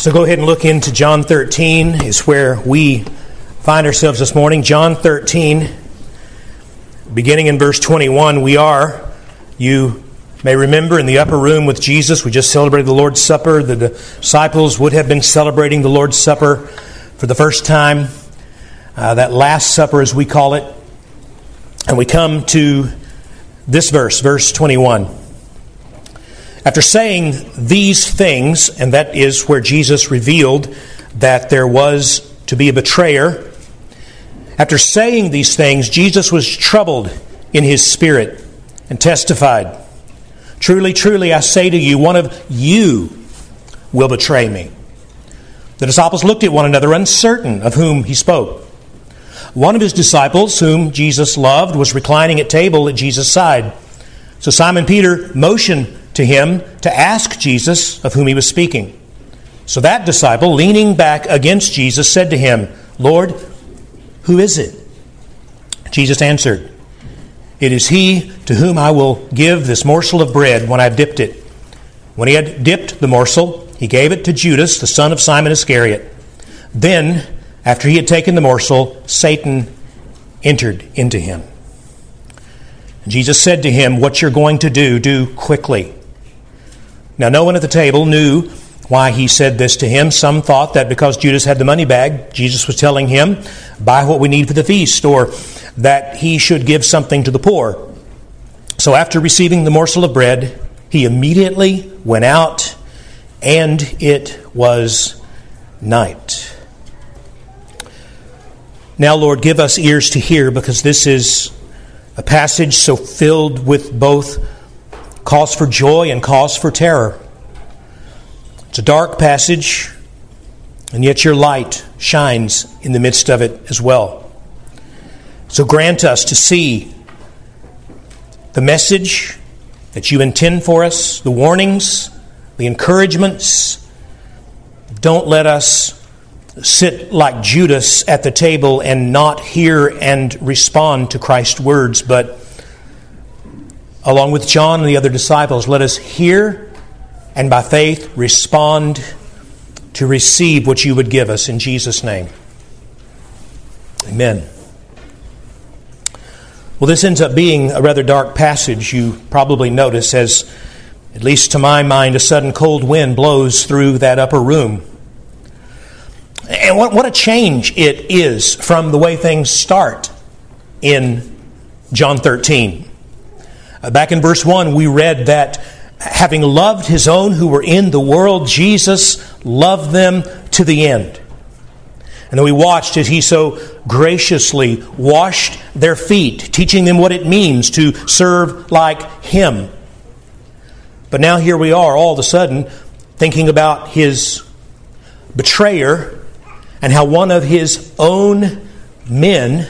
So go ahead and look into John 13, is where we find ourselves this morning. John 13, beginning in verse 21. We are, you may remember, in the upper room with Jesus. We just celebrated the Lord's Supper. The disciples would have been celebrating the Lord's Supper for the first time, uh, that Last Supper, as we call it. And we come to this verse, verse 21. After saying these things, and that is where Jesus revealed that there was to be a betrayer, after saying these things, Jesus was troubled in his spirit and testified, Truly, truly, I say to you, one of you will betray me. The disciples looked at one another, uncertain of whom he spoke. One of his disciples, whom Jesus loved, was reclining at table at Jesus' side. So Simon Peter motioned to him to ask Jesus of whom he was speaking. So that disciple, leaning back against Jesus, said to him, Lord, who is it? Jesus answered, It is he to whom I will give this morsel of bread when I've dipped it. When he had dipped the morsel, he gave it to Judas, the son of Simon Iscariot. Then, after he had taken the morsel, Satan entered into him. Jesus said to him, What you're going to do, do quickly. Now, no one at the table knew why he said this to him. Some thought that because Judas had the money bag, Jesus was telling him, buy what we need for the feast, or that he should give something to the poor. So, after receiving the morsel of bread, he immediately went out, and it was night. Now, Lord, give us ears to hear because this is a passage so filled with both cause for joy and cause for terror. It's a dark passage, and yet your light shines in the midst of it as well. So grant us to see the message that you intend for us, the warnings, the encouragements. Don't let us sit like Judas at the table and not hear and respond to Christ's words, but along with John and the other disciples, let us hear and by faith respond to receive what you would give us in Jesus' name. Amen. Well, this ends up being a rather dark passage. You probably notice, as at least to my mind, a sudden cold wind blows through that upper room. And what, what a change it is from the way things start in John 13. Uh, back in verse 1, we read that having loved his own who were in the world, Jesus loved them to the end. And then we watched as he so graciously washed their feet, teaching them what it means to serve like him. But now here we are, all of a sudden, thinking about his betrayer and how one of his own men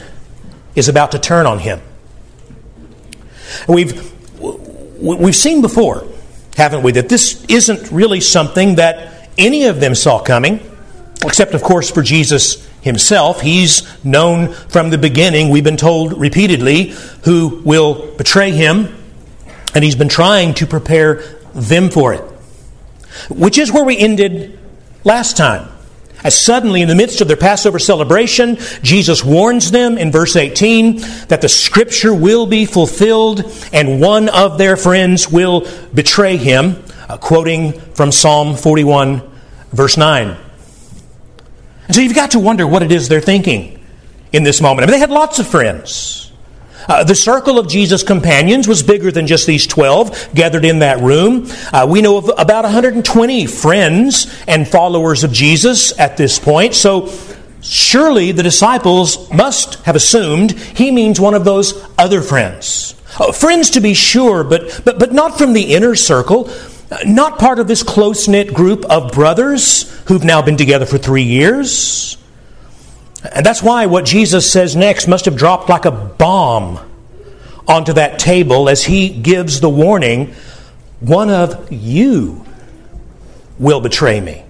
is about to turn on him. We've, we've seen before, haven't we, that this isn't really something that any of them saw coming, except, of course, for Jesus himself. He's known from the beginning, we've been told repeatedly, who will betray him, and he's been trying to prepare them for it. Which is where we ended last time. As suddenly, in the midst of their Passover celebration, Jesus warns them in verse 18 that the scripture will be fulfilled and one of their friends will betray him, uh, quoting from Psalm 41, verse 9. And so you've got to wonder what it is they're thinking in this moment. I mean, they had lots of friends. Uh, the circle of Jesus' companions was bigger than just these 12 gathered in that room. Uh, we know of about 120 friends and followers of Jesus at this point. So surely the disciples must have assumed he means one of those other friends. Uh, friends to be sure, but, but, but not from the inner circle. Uh, not part of this close knit group of brothers who've now been together for three years. And that's why what Jesus says next must have dropped like a bomb onto that table as he gives the warning one of you will betray me.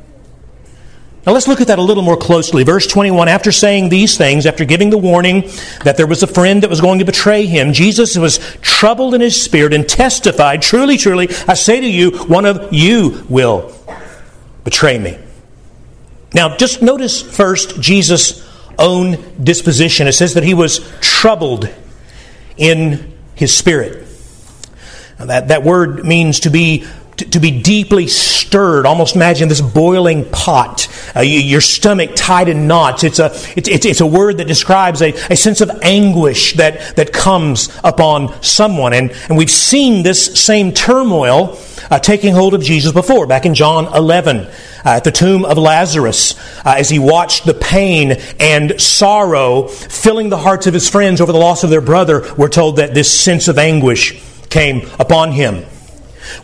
Now let's look at that a little more closely. Verse 21 After saying these things, after giving the warning that there was a friend that was going to betray him, Jesus was troubled in his spirit and testified, Truly, truly, I say to you, one of you will betray me. Now, just notice first Jesus' own disposition. It says that he was troubled in his spirit. Now that, that word means to be to, be deeply stirred. Almost imagine this boiling pot, uh, your stomach tied in knots. It's a, it's, it's, it's, a word that describes a, a sense of anguish that, that comes upon someone. And, and we've seen this same turmoil uh, taking hold of Jesus before, back in John 11, uh, at the tomb of Lazarus, uh, as he watched the pain and sorrow filling the hearts of his friends over the loss of their brother, we're told that this sense of anguish came upon him.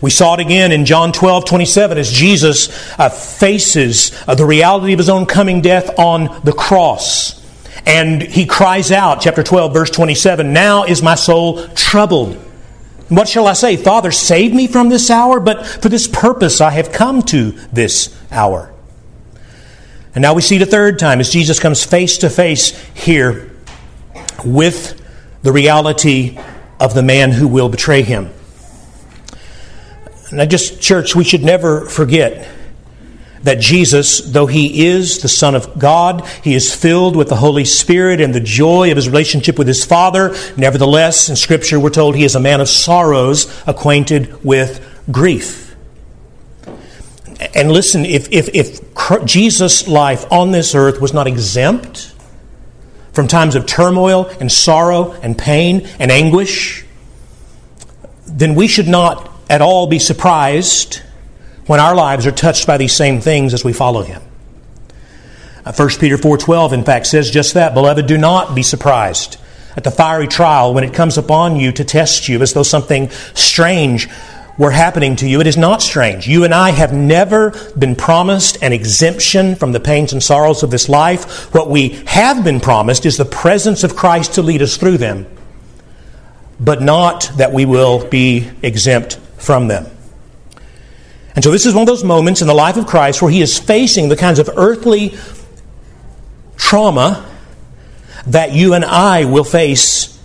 We saw it again in John 12, 27, as Jesus uh, faces uh, the reality of his own coming death on the cross. And he cries out, chapter 12, verse 27, Now is my soul troubled. What shall I say? Father, save me from this hour, but for this purpose I have come to this hour. And now we see the third time as Jesus comes face to face here with the reality of the man who will betray him. And just, church, we should never forget that Jesus, though he is the Son of God, he is filled with the Holy Spirit and the joy of his relationship with his Father. Nevertheless, in Scripture, we're told he is a man of sorrows, acquainted with grief. And listen, if, if, if Jesus' life on this earth was not exempt from times of turmoil and sorrow and pain and anguish, then we should not at all be surprised when our lives are touched by these same things as we follow him. 1 uh, Peter 4:12 in fact says just that, beloved, do not be surprised at the fiery trial when it comes upon you to test you as though something strange were happening to you. It is not strange. You and I have never been promised an exemption from the pains and sorrows of this life. What we have been promised is the presence of Christ to lead us through them, but not that we will be exempt from them. And so, this is one of those moments in the life of Christ where he is facing the kinds of earthly trauma that you and I will face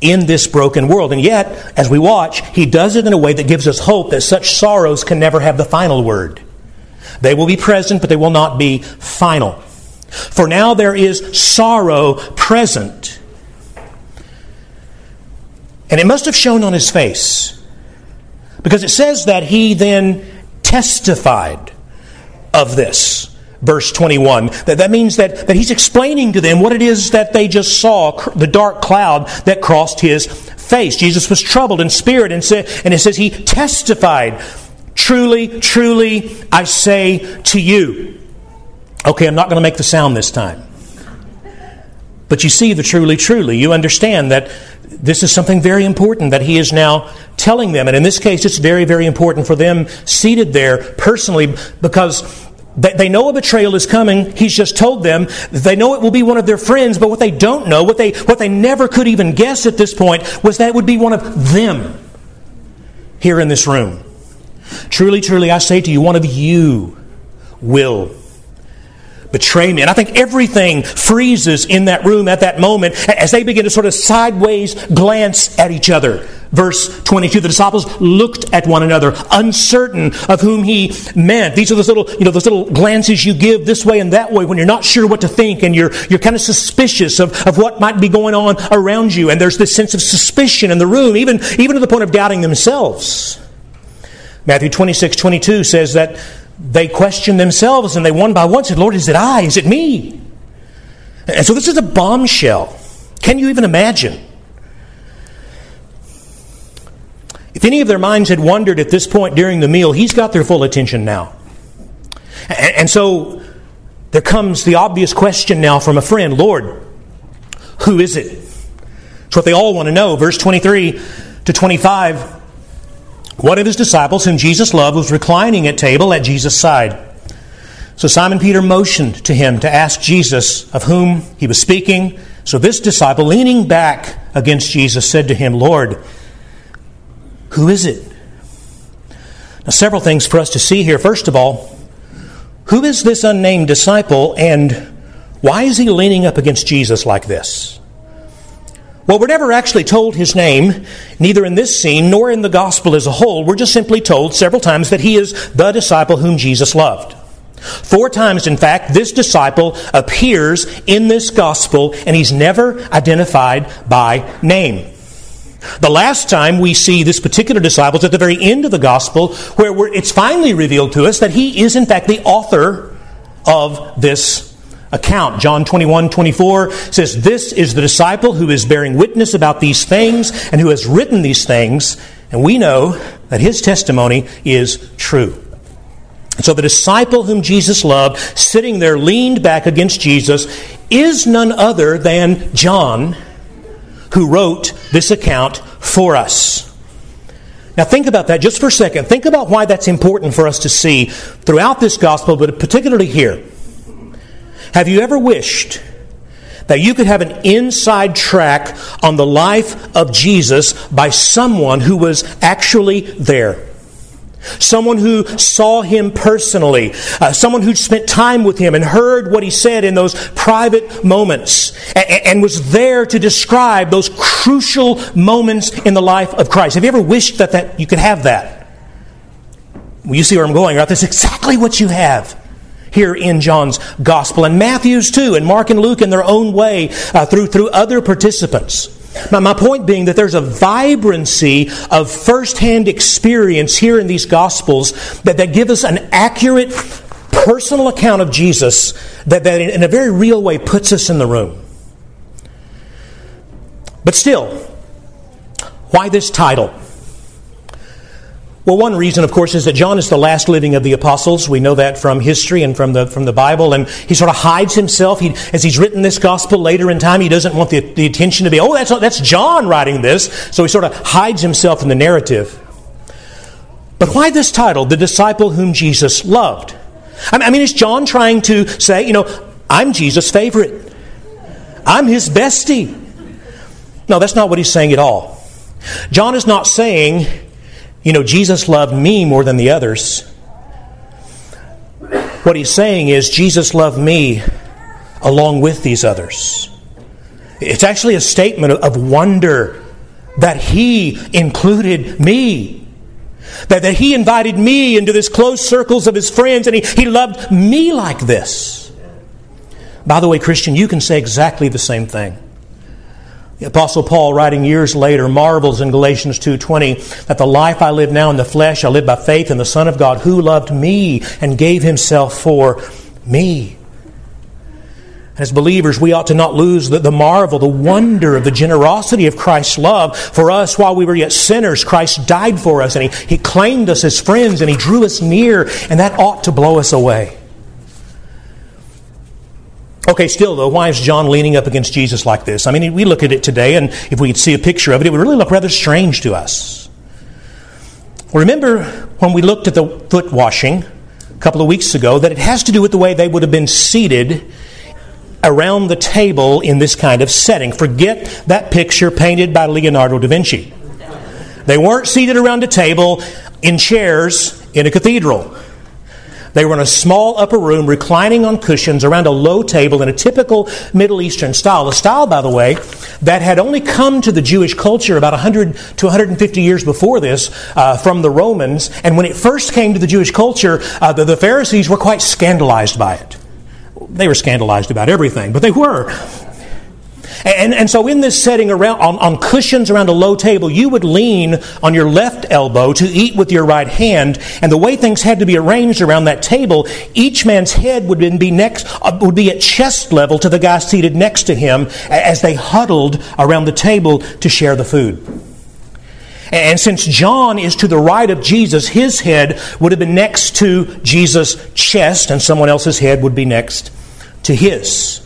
in this broken world. And yet, as we watch, he does it in a way that gives us hope that such sorrows can never have the final word. They will be present, but they will not be final. For now there is sorrow present. And it must have shown on his face. Because it says that he then testified of this. Verse 21. That, that means that, that he's explaining to them what it is that they just saw, the dark cloud that crossed his face. Jesus was troubled in spirit and, said, and it says he testified, Truly, truly, I say to you. Okay, I'm not going to make the sound this time. But you see the truly, truly. You understand that this is something very important that he is now telling them. And in this case, it's very, very important for them seated there personally because they know a betrayal is coming. He's just told them. They know it will be one of their friends, but what they don't know, what they, what they never could even guess at this point, was that it would be one of them here in this room. Truly, truly, I say to you, one of you will betray me. And I think everything freezes in that room at that moment as they begin to sort of sideways glance at each other. Verse 22, the disciples looked at one another, uncertain of whom he meant. These are those little, you know, those little glances you give this way and that way when you're not sure what to think and you're, you're kind of suspicious of, of what might be going on around you. And there's this sense of suspicion in the room, even, even to the point of doubting themselves. Matthew 26, 22 says that they questioned themselves and they one by one said, Lord, is it I? Is it me? And so this is a bombshell. Can you even imagine? If any of their minds had wandered at this point during the meal, he's got their full attention now. And so there comes the obvious question now from a friend Lord, who is it? It's what they all want to know. Verse 23 to 25 one of his disciples, whom Jesus loved, was reclining at table at Jesus' side. So Simon Peter motioned to him to ask Jesus of whom he was speaking. So this disciple, leaning back against Jesus, said to him, Lord, who is it? Now, several things for us to see here. First of all, who is this unnamed disciple and why is he leaning up against Jesus like this? Well, we're never actually told his name, neither in this scene nor in the gospel as a whole. We're just simply told several times that he is the disciple whom Jesus loved. Four times, in fact, this disciple appears in this gospel, and he's never identified by name. The last time we see this particular disciple is at the very end of the gospel, where it's finally revealed to us that he is, in fact, the author of this account. John 21 24 says, This is the disciple who is bearing witness about these things and who has written these things, and we know that his testimony is true. So the disciple whom Jesus loved, sitting there leaned back against Jesus, is none other than John, who wrote this account for us. Now, think about that just for a second. Think about why that's important for us to see throughout this gospel, but particularly here. Have you ever wished that you could have an inside track on the life of Jesus by someone who was actually there? Someone who saw him personally, uh, someone who spent time with him and heard what he said in those private moments, and, and was there to describe those crucial moments in the life of Christ. Have you ever wished that, that you could have that? Well, you see where I'm going, right? That's exactly what you have here in John's gospel, and Matthew's too, and Mark and Luke in their own way uh, through, through other participants. Now, my point being that there's a vibrancy of firsthand experience here in these Gospels that, that give us an accurate personal account of Jesus that, that in a very real way puts us in the room. But still, why this title? Well, one reason, of course, is that John is the last living of the apostles. We know that from history and from the, from the Bible. And he sort of hides himself. He, as he's written this gospel later in time, he doesn't want the, the attention to be, oh, that's, that's John writing this. So he sort of hides himself in the narrative. But why this title, The Disciple Whom Jesus Loved? I mean, is John trying to say, you know, I'm Jesus' favorite? I'm his bestie? No, that's not what he's saying at all. John is not saying, you know, Jesus loved me more than the others. What he's saying is, Jesus loved me along with these others. It's actually a statement of wonder that he included me. That, that he invited me into this close circles of his friends and he, he loved me like this. By the way, Christian, you can say exactly the same thing. The apostle Paul writing years later marvels in Galatians 2:20 that the life I live now in the flesh I live by faith in the son of God who loved me and gave himself for me. As believers, we ought to not lose the, marvel, the wonder of the generosity of Christ's love for us while we were yet sinners. Christ died for us and he, he claimed us as friends and He drew us near, and that ought to blow us away. Okay, still though, why is John leaning up against Jesus like this? I mean, we look at it today, and if we could see a picture of it, it would really look rather strange to us. Remember when we looked at the foot washing a couple of weeks ago, that it has to do with the way they would have been seated around the table in this kind of setting. Forget that picture painted by Leonardo da Vinci. They weren't seated around a table in chairs in a cathedral. They were in a small upper room, reclining on cushions around a low table in a typical Middle Eastern style. A style, by the way, that had only come to the Jewish culture about 100 to 150 years before this uh, from the Romans. And when it first came to the Jewish culture, uh, the, the Pharisees were quite scandalized by it. They were scandalized about everything, but they were. And, and so, in this setting around on, on cushions around a low table, you would lean on your left elbow to eat with your right hand. And the way things had to be arranged around that table, each man's head would be next uh, would be at chest level to the guy seated next to him as they huddled around the table to share the food. And since John is to the right of Jesus, his head would have been next to Jesus' chest, and someone else's head would be next to his.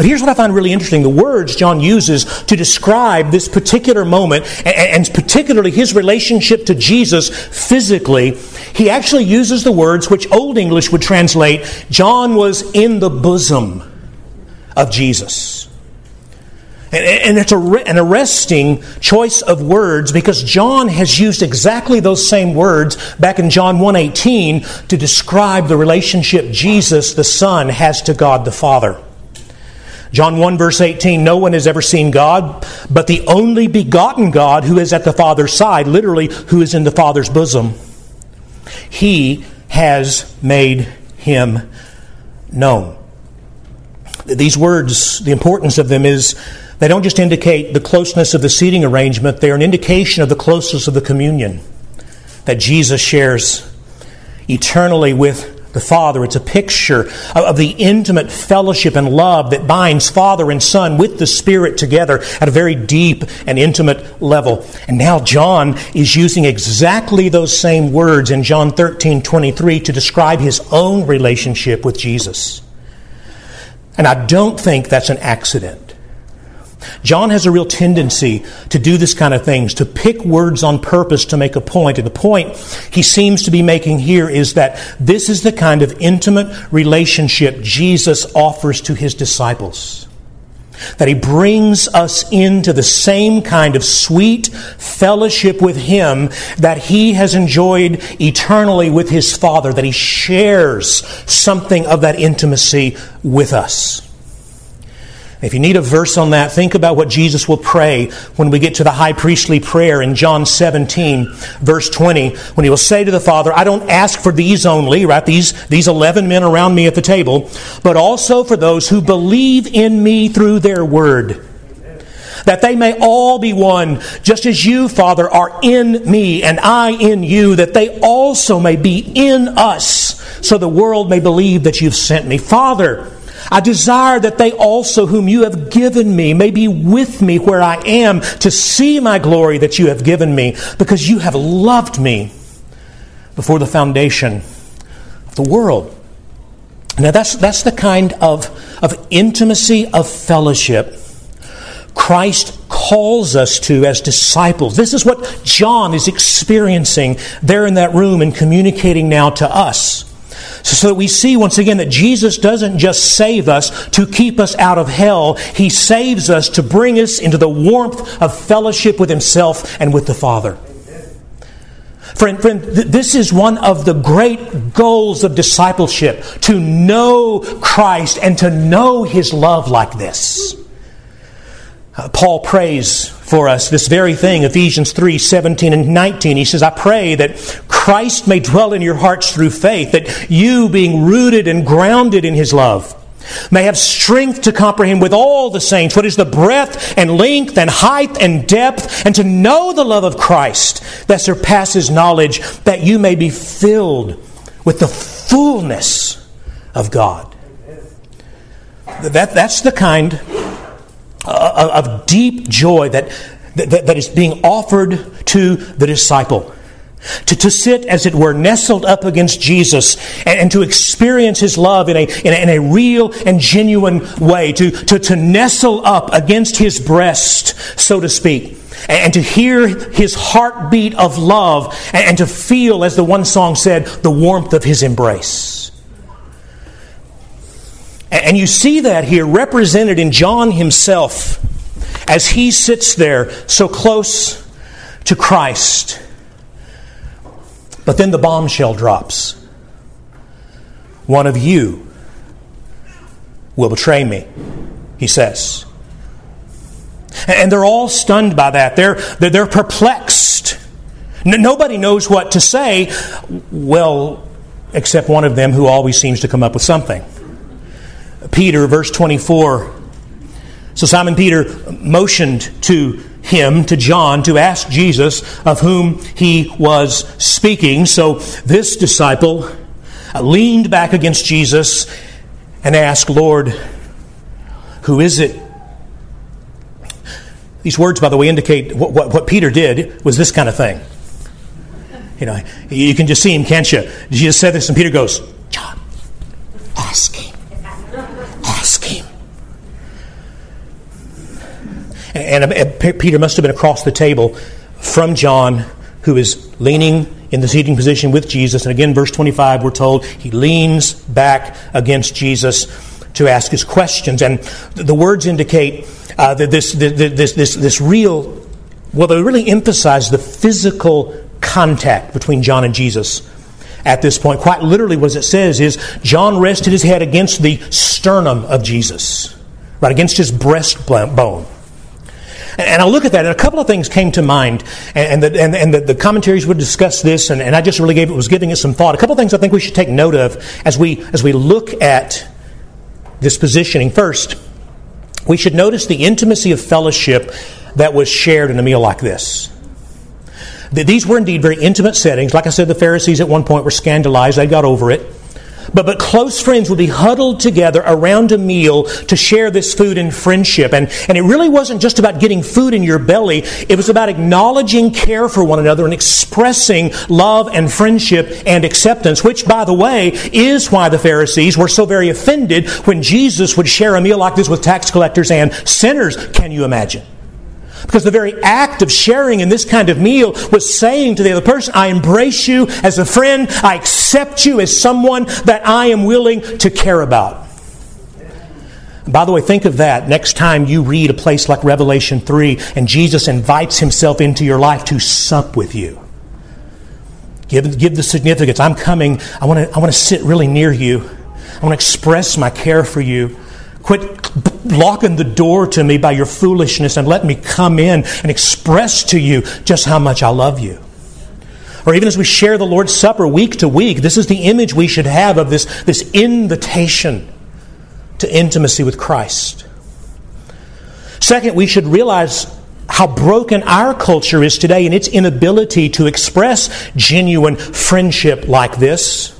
But here's what I find really interesting the words John uses to describe this particular moment, and, particularly his relationship to Jesus physically. He actually uses the words which Old English would translate John was in the bosom of Jesus. And, it's an arresting choice of words because John has used exactly those same words back in John 1.18 to describe the relationship Jesus, the Son, has to God the Father. John 1, verse 18 No one has ever seen God, but the only begotten God who is at the Father's side, literally, who is in the Father's bosom. He has made him known. These words, the importance of them is they don't just indicate the closeness of the seating arrangement, they're an indication of the closeness of the communion that Jesus shares eternally with the Father. It's a picture of, the intimate fellowship and love that binds Father and Son with the Spirit together at a very deep and intimate level. And now John is using exactly those same words in John 13 23 to describe his own relationship with Jesus. And I don't think that's an accident. John has a real tendency to do this kind of things, to pick words on purpose to make a point. And the point he seems to be making here is that this is the kind of intimate relationship Jesus offers to his disciples. That he brings us into the same kind of sweet fellowship with him that he has enjoyed eternally with his Father, that he shares something of that intimacy with us. If you need a verse on that, think about what Jesus will pray when we get to the high priestly prayer in John 17, verse 20, when he will say to the Father, I don't ask for these only, right? These, these 11 men around me at the table, but also for those who believe in me through their word. That they may all be one, just as you, Father, are in me and I in you, that they also may be in us, so the world may believe that you've sent me. Father, I desire that they also, whom you have given me, may be with me where I am to see my glory that you have given me, because you have loved me before the foundation of the world. Now, that's, that's the kind of, of intimacy, of fellowship Christ calls us to as disciples. This is what John is experiencing there in that room and communicating now to us. So that we see once again that Jesus doesn't just save us to keep us out of hell, He saves us to bring us into the warmth of fellowship with Himself and with the Father. Friend, friend, this is one of the great goals of discipleship to know Christ and to know His love like this. Uh, Paul prays for us this very thing, Ephesians 3 17 and 19. He says, I pray that Christ may dwell in your hearts through faith, that you, being rooted and grounded in his love, may have strength to comprehend with all the saints what is the breadth and length and height and depth, and to know the love of Christ that surpasses knowledge, that you may be filled with the fullness of God. That, that's the kind uh, of deep joy that, that, that is being offered to the disciple. To, to sit, as it were, nestled up against Jesus and, and to experience His love in a, in a, in a, real and genuine way, to, to, to nestle up against His breast, so to speak, and, and to hear His heartbeat of love and, and to feel, as the one song said, the warmth of His embrace. And you see that here represented in John himself as he sits there so close to Christ. But then the bombshell drops. One of you will betray me, he says. And they're all stunned by that. They're, they're, they're perplexed. Nobody knows what to say, well, except one of them who always seems to come up with something. Peter, verse 24. So Simon Peter motioned to him, to John, to ask Jesus of whom he was speaking. So this disciple leaned back against Jesus and asked, Lord, who is it? These words, by the way, indicate what, what, what Peter did was this kind of thing. You know, you can just see him, can't you? Jesus said this, and Peter goes, John, ask him. And Peter must have been across the table from John, who is leaning in the seating position with Jesus. And again, verse 25, we're told he leans back against Jesus to ask his questions. And the words indicate uh, that this, this, this, this real, well, they really emphasize the physical contact between John and Jesus at this point. Quite literally, what it says is John rested his head against the sternum of Jesus, right against his breastbone. And I look at that, and a couple of things came to mind, and, the, and, and the, the, commentaries would discuss this, and, and I just really gave, was giving it some thought. A couple of things I think we should take note of as we, as we look at this positioning. First, we should notice the intimacy of fellowship that was shared in a meal like this. These were indeed very intimate settings. Like I said, the Pharisees at one point were scandalized, they got over it. But, but close friends would be huddled together around a meal to share this food in friendship. And, and it really wasn't just about getting food in your belly, it was about acknowledging care for one another and expressing love and friendship and acceptance, which, by the way, is why the Pharisees were so very offended when Jesus would share a meal like this with tax collectors and sinners. Can you imagine? Because the very act of sharing in this kind of meal was saying to the other person, I embrace you as a friend, I accept you as someone that I am willing to care about. by the way, think of that next time you read a place like Revelation 3 and Jesus invites himself into your life to sup with you. Give, give the significance. I'm coming. I want to I want to sit really near you. I want to express my care for you. Quit locking the door to me by your foolishness and let me come in and express to you just how much I love you. Or even as we share the Lord's Supper week to week, this is the image we should have of this, this invitation to intimacy with Christ. Second, we should realize how broken our culture is today in its inability to express genuine friendship like this.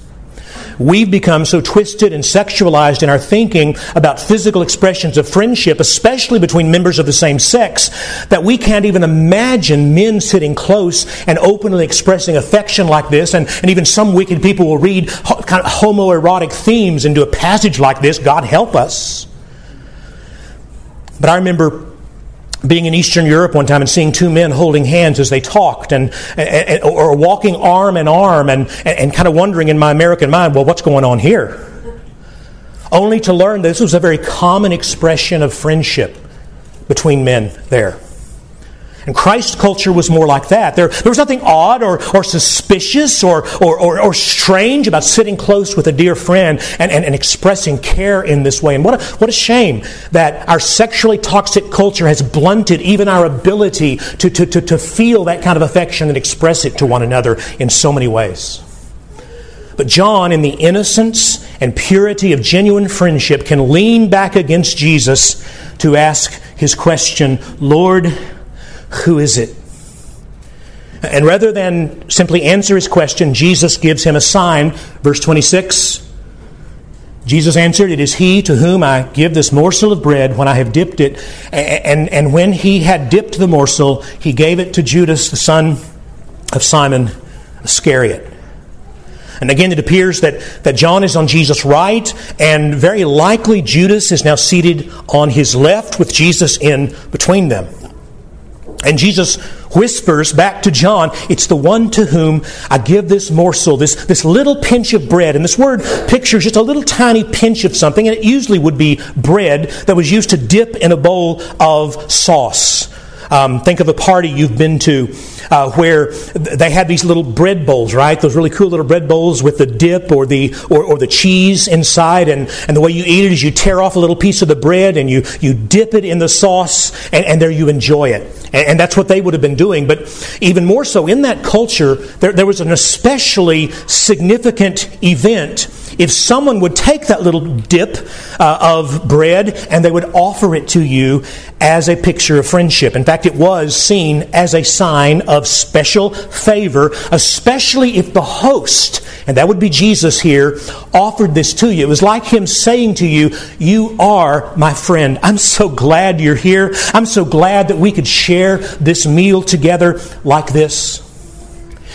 We've become so twisted and sexualized in our thinking about physical expressions of friendship, especially between members of the same sex, that we can't even imagine men sitting close and openly expressing affection like this. And, and even some wicked people will read kind of homoerotic themes into a passage like this. God help us. But I remember being in Eastern Europe one time and seeing two men holding hands as they talked and, and or walking arm in arm and, and kind of wondering in my American mind, well, what's going on here? Only to learn this was a very common expression of friendship between men there. And Christ culture was more like that. There, there was nothing odd or, or suspicious or, or, or, or, strange about sitting close with a dear friend and, and, and expressing care in this way. And what a, what a shame that our sexually toxic culture has blunted even our ability to, to, to, to feel that kind of affection and express it to one another in so many ways. But John, in the innocence and purity of genuine friendship, can lean back against Jesus to ask his question Lord, who is it? And rather than simply answer his question, Jesus gives him a sign. Verse 26 Jesus answered, It is he to whom I give this morsel of bread when I have dipped it. And, and when he had dipped the morsel, he gave it to Judas, the son of Simon Iscariot. And again, it appears that, that John is on Jesus' right, and very likely Judas is now seated on his left with Jesus in between them. And Jesus whispers back to John, It's the one to whom I give this morsel, this, this little pinch of bread. And this word pictures just a little tiny pinch of something, and it usually would be bread that was used to dip in a bowl of sauce. Um, think of a party you've been to uh, where they had these little bread bowls, right? Those really cool little bread bowls with the dip or the or, or the cheese inside, and, and the way you eat it is you tear off a little piece of the bread and you you dip it in the sauce, and, and there you enjoy it. And, and, that's what they would have been doing. But even more so, in that culture, there, there was an especially significant event if someone would take that little dip uh, of bread and they would offer it to you as a picture of friendship. In fact, it was seen as a sign of special favor, especially if the host, and that would be Jesus here, offered this to you. It was like him saying to you, You are my friend. I'm so glad you're here. I'm so glad that we could share this meal together like this.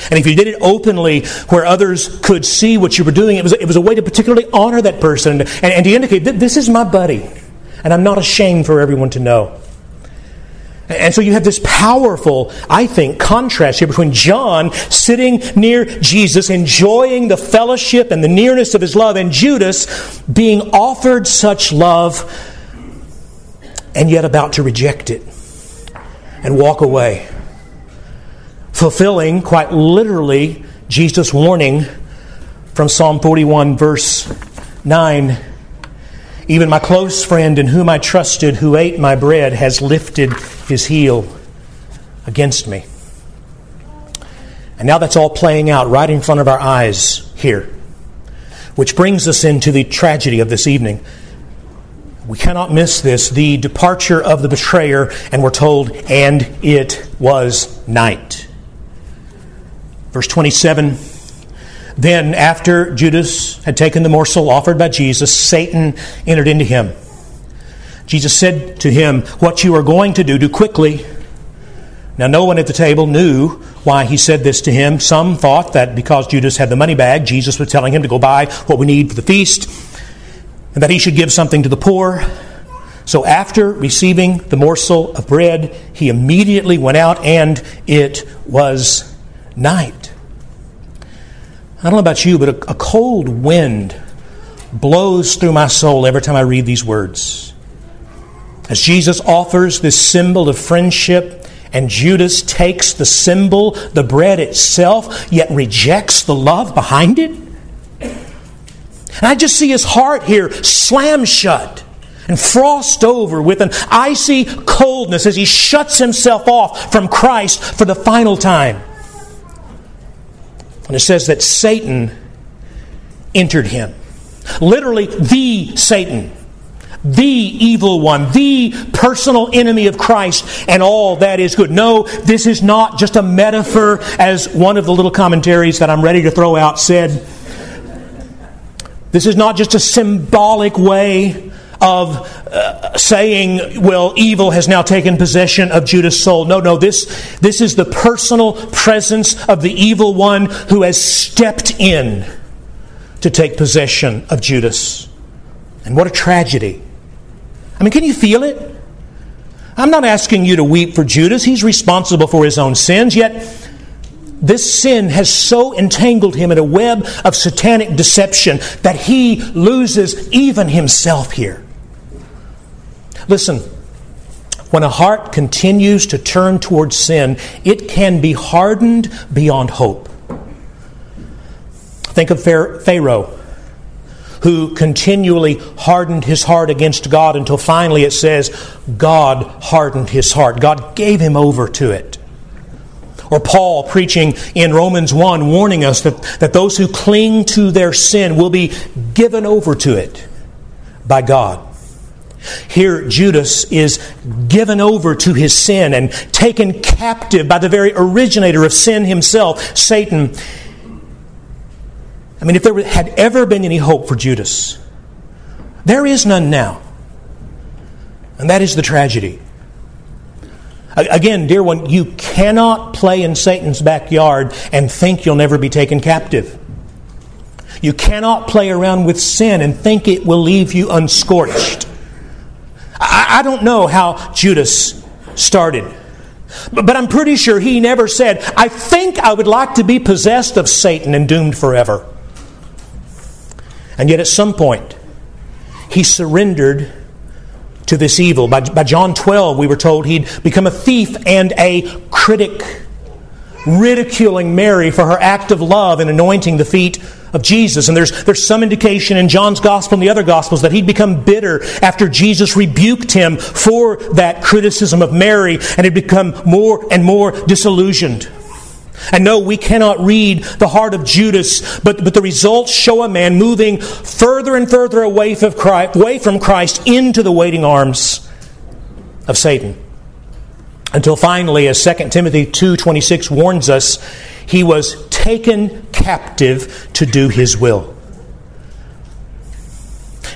And if you did it openly where others could see what you were doing, it was, it was a way to particularly honor that person and, and to indicate that this is my buddy, and I'm not ashamed for everyone to know. And so you have this powerful, I think, contrast here between John sitting near Jesus, enjoying the fellowship and the nearness of his love, and Judas being offered such love and yet about to reject it and walk away fulfilling, quite literally, Jesus' warning from Psalm 41, verse 9. even my close friend in whom I trusted, who ate my bread, has lifted his heel against me. And now that's all playing out right in front of our eyes here. Which brings us into the tragedy of this evening. We cannot miss this the departure of the betrayer, and we're told, and it was night. Verse 27 Then, after Judas had taken the morsel offered by Jesus, Satan entered into him. Jesus said to him, What you are going to do, do quickly. Now, no one at the table knew why he said this to him. Some thought that because Judas had the money bag, Jesus was telling him to go buy what we need for the feast and that he should give something to the poor. So, after receiving the morsel of bread, he immediately went out, and it was night. I don't know about you, but a, a cold wind blows through my soul every time I read these words. As Jesus offers this symbol of friendship and Judas takes the symbol, the bread itself, yet rejects the love behind it. And I just see his heart here slam shut and frost over with an icy coldness as he shuts himself off from Christ for the final time. And it says that Satan entered him. Literally, the Satan the evil one, the personal enemy of Christ, and all that is good. No, this is not just a metaphor, as one of the little commentaries that I'm ready to throw out said. This is not just a symbolic way of uh, saying, well, evil has now taken possession of Judas' soul. No, no, this, this is the personal presence of the evil one who has stepped in to take possession of Judas. And what a tragedy. I mean, can you feel it? I'm not asking you to weep for Judas. He's responsible for his own sins, yet this sin has so entangled him in a web of satanic deception that he loses even himself here. Listen, when a heart continues to turn towards sin, it can be hardened beyond hope. Think of Pharaoh who continually hardened his heart against God until finally it says, God hardened his heart. God gave him over to it. Or Paul preaching in Romans 1, warning us that, that those who cling to their sin will be given over to it by God. Here, Judas is given over to his sin and taken captive by the very originator of sin himself, Satan. I mean, if there had ever been any hope for Judas, there is none now. And that is the tragedy. Again, dear one, you cannot play in Satan's backyard and think you'll never be taken captive. You cannot play around with sin and think it will leave you unscorched. I, don't know how Judas started, but I'm pretty sure he never said, I think I would like to be possessed of Satan and doomed forever. And yet, at some point, he surrendered to this evil. By, by John 12, we were told he'd become a thief and a critic, ridiculing Mary for her act of love in anointing the feet of Jesus. And there's, there's some indication in John's gospel and the other gospels that he'd become bitter after Jesus rebuked him for that criticism of Mary and had become more and more disillusioned. And no, we cannot read the heart of Judas, but, but the results show a man moving further and further away from, Christ, away from Christ into the waiting arms of Satan. Until finally, as 2 Timothy 2.26 warns us, he was taken captive to do his will.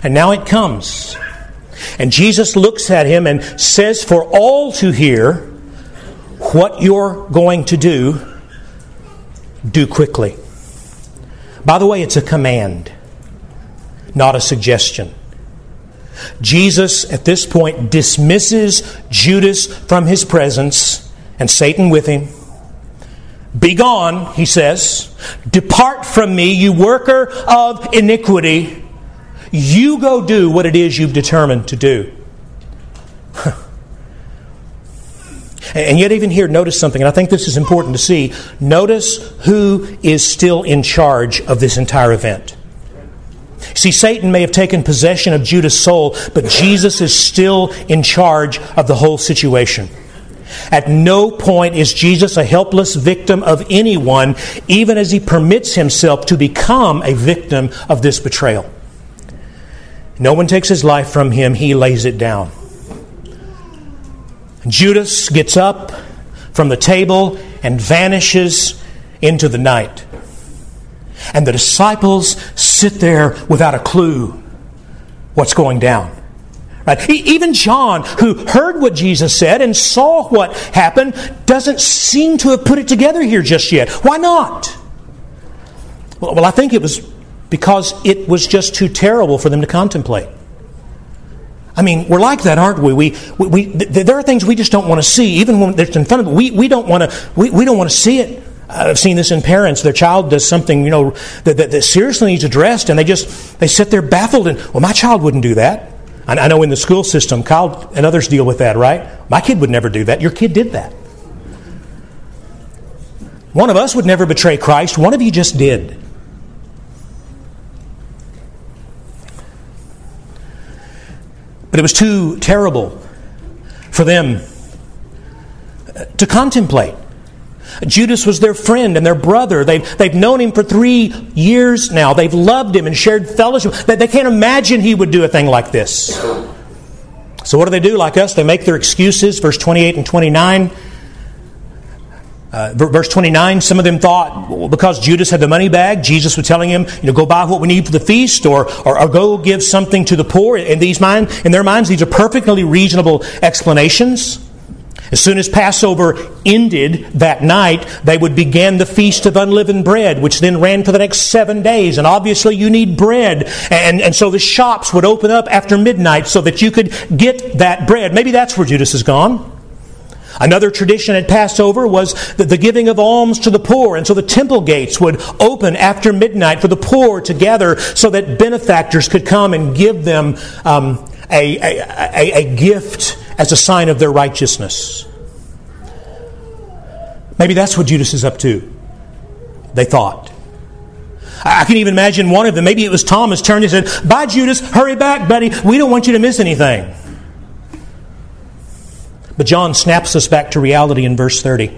And now it comes. And Jesus looks at him and says for all to hear what you're going to do do quickly. By the way, it's a command, not a suggestion. Jesus, at this point, dismisses Judas from his presence and Satan with him. Begone, he says. Depart from me, you worker of iniquity. You go do what it is you've determined to do. And yet, even here, notice something, and I think this is important to see. Notice who is still in charge of this entire event. See, Satan may have taken possession of Judas' soul, but Jesus is still in charge of the whole situation. At no point is Jesus a helpless victim of anyone, even as he permits himself to become a victim of this betrayal. No one takes his life from him, he lays it down. Judas gets up from the table and vanishes into the night. And the disciples sit there without a clue what's going down. Right? Even John, who heard what Jesus said and saw what happened, doesn't seem to have put it together here just yet. Why not? Well, I think it was because it was just too terrible for them to contemplate. I mean, we're like that, aren't we? We, we, we there are things we just don't want to see, even when it's in front of us. We, we don't want to. We, we don't want to see it. I've seen this in parents. Their child does something, you know, that, that, that seriously needs addressed, and they just they sit there baffled. And well, my child wouldn't do that. I, I know in the school system, Kyle and others deal with that, right? My kid would never do that. Your kid did that. One of us would never betray Christ. One of you just did. But it was too terrible for them to contemplate. Judas was their friend and their brother. They've, they've known him for three years now. They've loved him and shared fellowship. They, they can't imagine he would do a thing like this. So, what do they do like us? They make their excuses, verse 28 and 29. Uh, verse 29, some of them thought well, because Judas had the money bag, Jesus was telling him, you know, go buy what we need for the feast or, or, or go give something to the poor. In, these mind, in their minds, these are perfectly reasonable explanations. As soon as Passover ended that night, they would begin the Feast of Unleavened Bread, which then ran for the next seven days. And obviously, you need bread. And, and so the shops would open up after midnight so that you could get that bread. Maybe that's where Judas has gone. Another tradition at Passover was the, the giving of alms to the poor, and so the temple gates would open after midnight for the poor to gather so that benefactors could come and give them um, a, a, a, a gift as a sign of their righteousness. Maybe that's what Judas is up to, they thought. I can even imagine one of them, maybe it was Thomas, turned and said, Bye, Judas, hurry back, buddy. We don't want you to miss anything. But John snaps us back to reality in verse 30.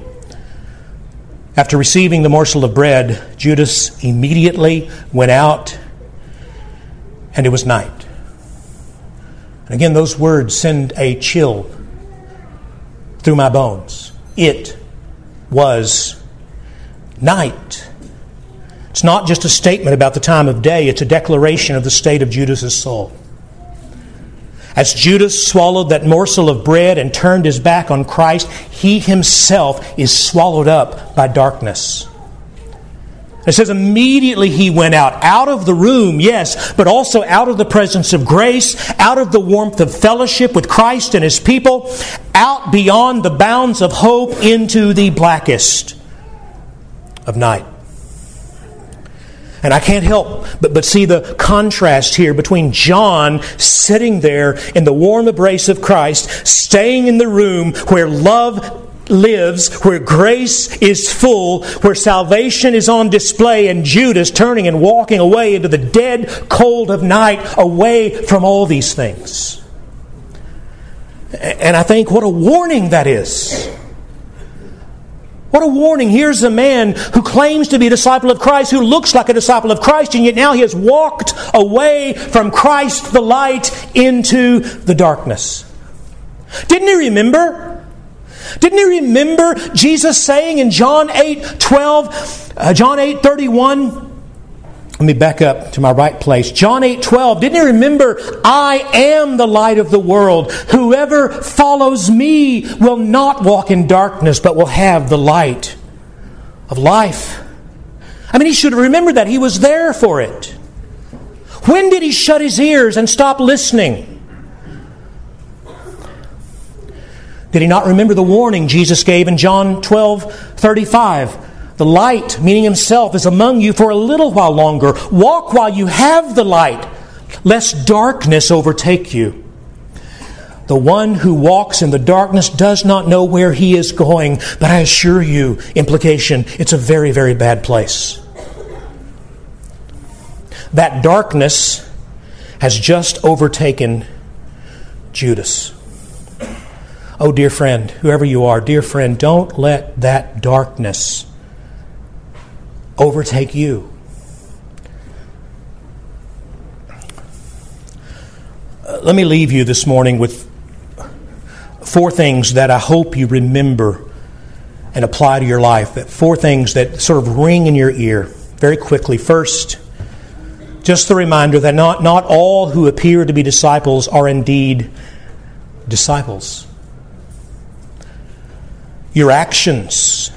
After receiving the morsel of bread, Judas immediately went out, and it was night. And again, those words send a chill through my bones. It was night. It's not just a statement about the time of day, it's a declaration of the state of Judas's soul. As Judas swallowed that morsel of bread and turned his back on Christ, he himself is swallowed up by darkness. It says immediately he went out, out of the room, yes, but also out of the presence of grace, out of the warmth of fellowship with Christ and his people, out beyond the bounds of hope into the blackest of night. And I can't help but, but see the contrast here between John sitting there in the warm embrace of Christ, staying in the room where love lives, where grace is full, where salvation is on display, and Judas turning and walking away into the dead cold of night, away from all these things. And I think what a warning that is. What a warning. Here's a man who claims to be a disciple of Christ, who looks like a disciple of Christ, and yet now he has walked away from Christ, the light, into the darkness. Didn't he remember? Didn't he remember Jesus saying in John 8 12, uh, John 8 31? Let me back up to my right place. John 8 12. Didn't he remember, I am the light of the world. Whoever follows me will not walk in darkness, but will have the light of life. I mean, he should have remembered that. He was there for it. When did he shut his ears and stop listening? Did he not remember the warning Jesus gave in John 12 35? The light, meaning Himself, is among you for a little while longer. Walk while you have the light, lest darkness overtake you. The one who walks in the darkness does not know where he is going, but I assure you, implication, it's a very, very bad place. That darkness has just overtaken Judas. Oh, dear friend, whoever you are, dear friend, don't let that darkness overtake you. Uh, let me leave you this morning with four things that I hope you remember and apply to your life. Four things that sort of ring in your ear very quickly. First, just the reminder that not, not all who appear to be disciples are indeed disciples. Your actions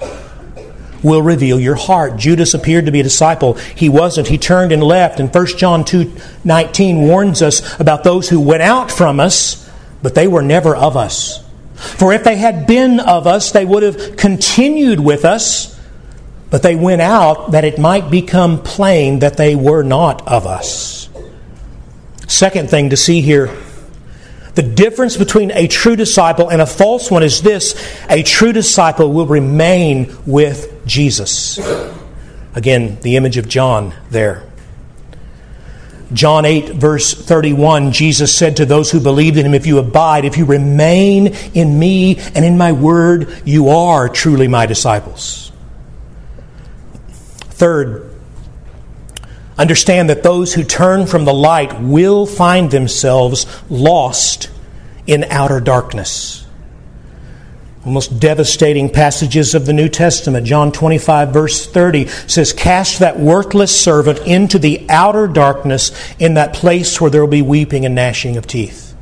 will reveal your heart. Judas appeared to be a disciple. He wasn't. He turned and left. And 1 John 2 19 warns us about those who went out from us, but they were never of us. For if they had been of us, they would have continued with us, but they went out that it might become plain that they were not of us. Second thing to see here the difference between a true disciple and a false one is this a true disciple will remain with Jesus. Again, the image of John there. John 8, verse 31, Jesus said to those who believed in him, If you abide, if you remain in me and in my word, you are truly my disciples. Third, understand that those who turn from the light will find themselves lost in outer darkness most devastating passages of the New Testament. John 25, verse 30 says, Cast that worthless servant into the outer darkness in that place where there will be weeping and gnashing of teeth.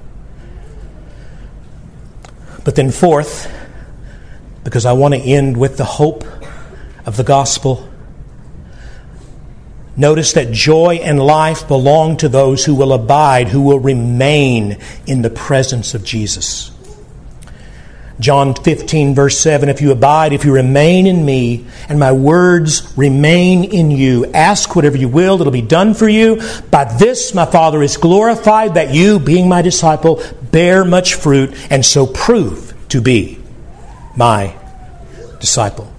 But then, fourth, because I want to end with the hope of the gospel, notice that joy and life belong to those who will abide, who will remain in the presence of Jesus. John 15, verse 7 If you abide, if you remain in me, and my words remain in you, ask whatever you will, it'll be done for you. By this my Father is glorified, that you, being my disciple, bear much fruit, and so prove to be my disciple.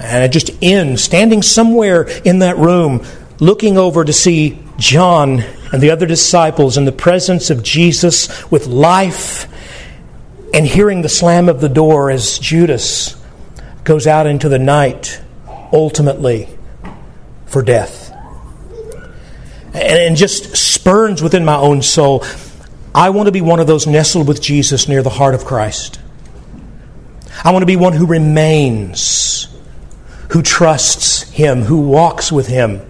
And I just end standing somewhere in that room, looking over to see John and the other disciples in the presence of Jesus with life and hearing the slam of the door as Judas goes out into the night, ultimately for death. And just spurns within my own soul. I want to be one of those nestled with Jesus near the heart of Christ. I want to be one who remains, who trusts Him, who walks with Him,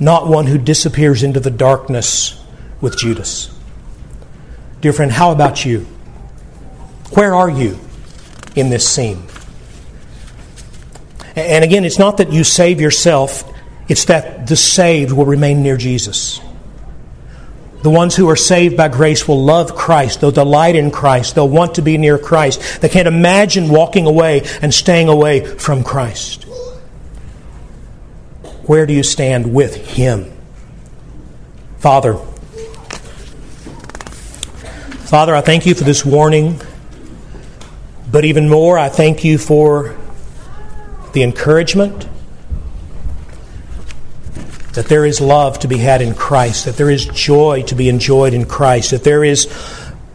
not one who disappears into the darkness with Judas. Dear friend, how about you? Where are you in this scene? And again, it's not that you save yourself, it's that the saved will remain near Jesus. The ones who are saved by grace will love Christ. They'll delight in Christ. They'll want to be near Christ. They can't imagine walking away and staying away from Christ. Where do you stand with Him? Father, Father, I thank you for this warning. But even more, I thank you for the encouragement that there is love to be had in Christ, that there is joy to be enjoyed in Christ, that there is,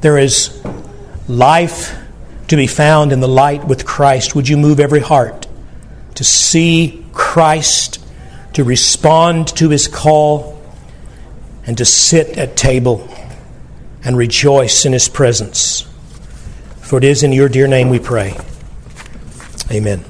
there is life to be found in the light with Christ. Would you move every heart to see Christ, to respond to his call, and to sit at table and rejoice in his presence? For it is in your dear name we pray. Amen.